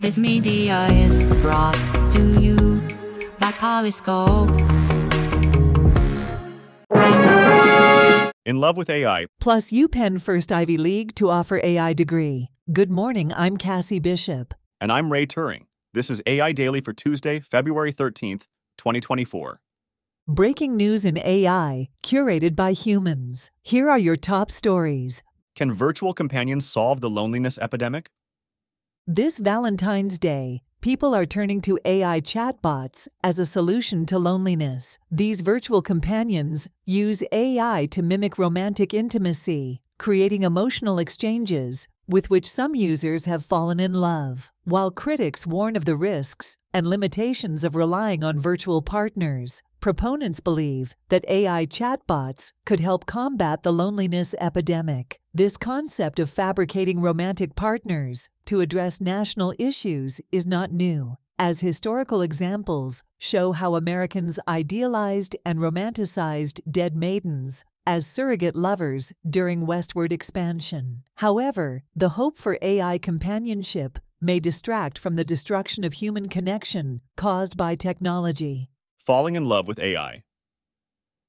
This media is brought to you by Polyscope. In love with AI, Plus, UPenn First Ivy League to offer AI degree. Good morning, I'm Cassie Bishop. and I'm Ray Turing. This is AI Daily for Tuesday, February 13th, 2024. Breaking news in AI, curated by humans. Here are your top stories. Can virtual companions solve the loneliness epidemic? This Valentine's Day, people are turning to AI chatbots as a solution to loneliness. These virtual companions use AI to mimic romantic intimacy, creating emotional exchanges with which some users have fallen in love. While critics warn of the risks and limitations of relying on virtual partners, proponents believe that AI chatbots could help combat the loneliness epidemic. This concept of fabricating romantic partners to address national issues is not new, as historical examples show how Americans idealized and romanticized dead maidens as surrogate lovers during westward expansion. However, the hope for AI companionship may distract from the destruction of human connection caused by technology. Falling in love with AI.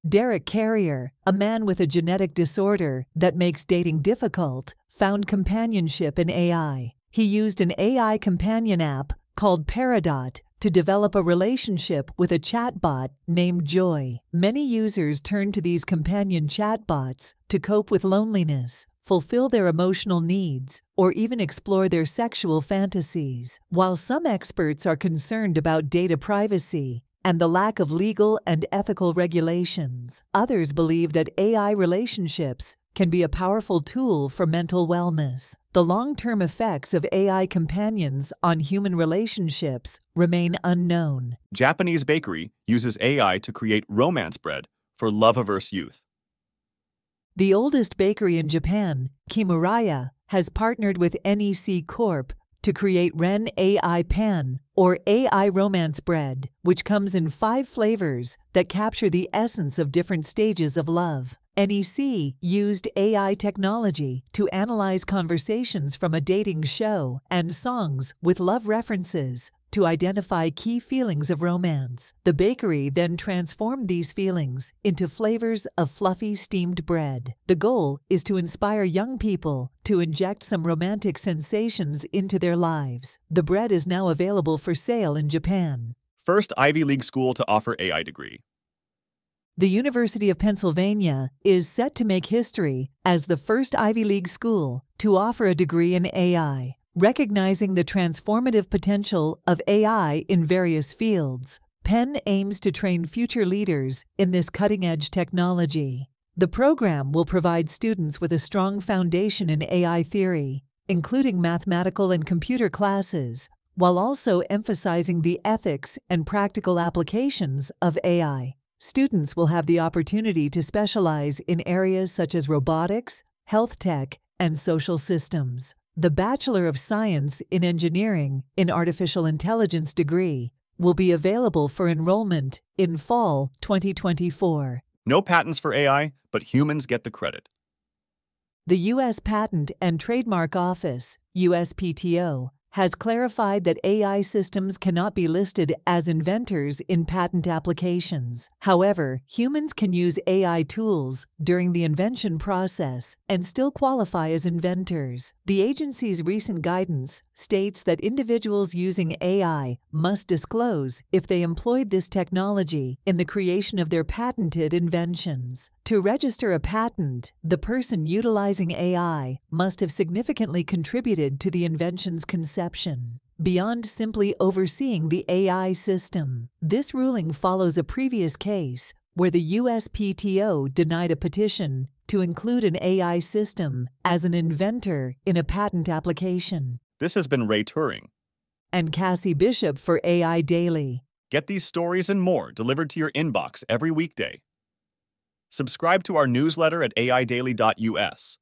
Derek Carrier, a man with a genetic disorder that makes dating difficult, found companionship in AI. He used an AI companion app called Paradot to develop a relationship with a chatbot named Joy. Many users turn to these companion chatbots to cope with loneliness, fulfill their emotional needs, or even explore their sexual fantasies. While some experts are concerned about data privacy, and the lack of legal and ethical regulations. Others believe that AI relationships can be a powerful tool for mental wellness. The long term effects of AI companions on human relationships remain unknown. Japanese bakery uses AI to create romance bread for love averse youth. The oldest bakery in Japan, Kimuraya, has partnered with NEC Corp to create Ren AI Pan, or AI Romance Bread, which comes in five flavors that capture the essence of different stages of love. NEC used AI technology to analyze conversations from a dating show and songs with love references to identify key feelings of romance. The bakery then transformed these feelings into flavors of fluffy steamed bread. The goal is to inspire young people to inject some romantic sensations into their lives. The bread is now available for sale in Japan. First Ivy League school to offer AI degree. The University of Pennsylvania is set to make history as the first Ivy League school to offer a degree in AI. Recognizing the transformative potential of AI in various fields, Penn aims to train future leaders in this cutting edge technology. The program will provide students with a strong foundation in AI theory, including mathematical and computer classes, while also emphasizing the ethics and practical applications of AI. Students will have the opportunity to specialize in areas such as robotics, health tech, and social systems. The Bachelor of Science in Engineering in Artificial Intelligence degree will be available for enrollment in fall 2024. No patents for AI, but humans get the credit. The U.S. Patent and Trademark Office, USPTO, has clarified that AI systems cannot be listed as inventors in patent applications. However, humans can use AI tools during the invention process and still qualify as inventors. The agency's recent guidance states that individuals using AI must disclose if they employed this technology in the creation of their patented inventions. To register a patent, the person utilizing AI must have significantly contributed to the invention's conception. Beyond simply overseeing the AI system, this ruling follows a previous case where the USPTO denied a petition to include an AI system as an inventor in a patent application. This has been Ray Turing. And Cassie Bishop for AI Daily. Get these stories and more delivered to your inbox every weekday. Subscribe to our newsletter at aidaily.us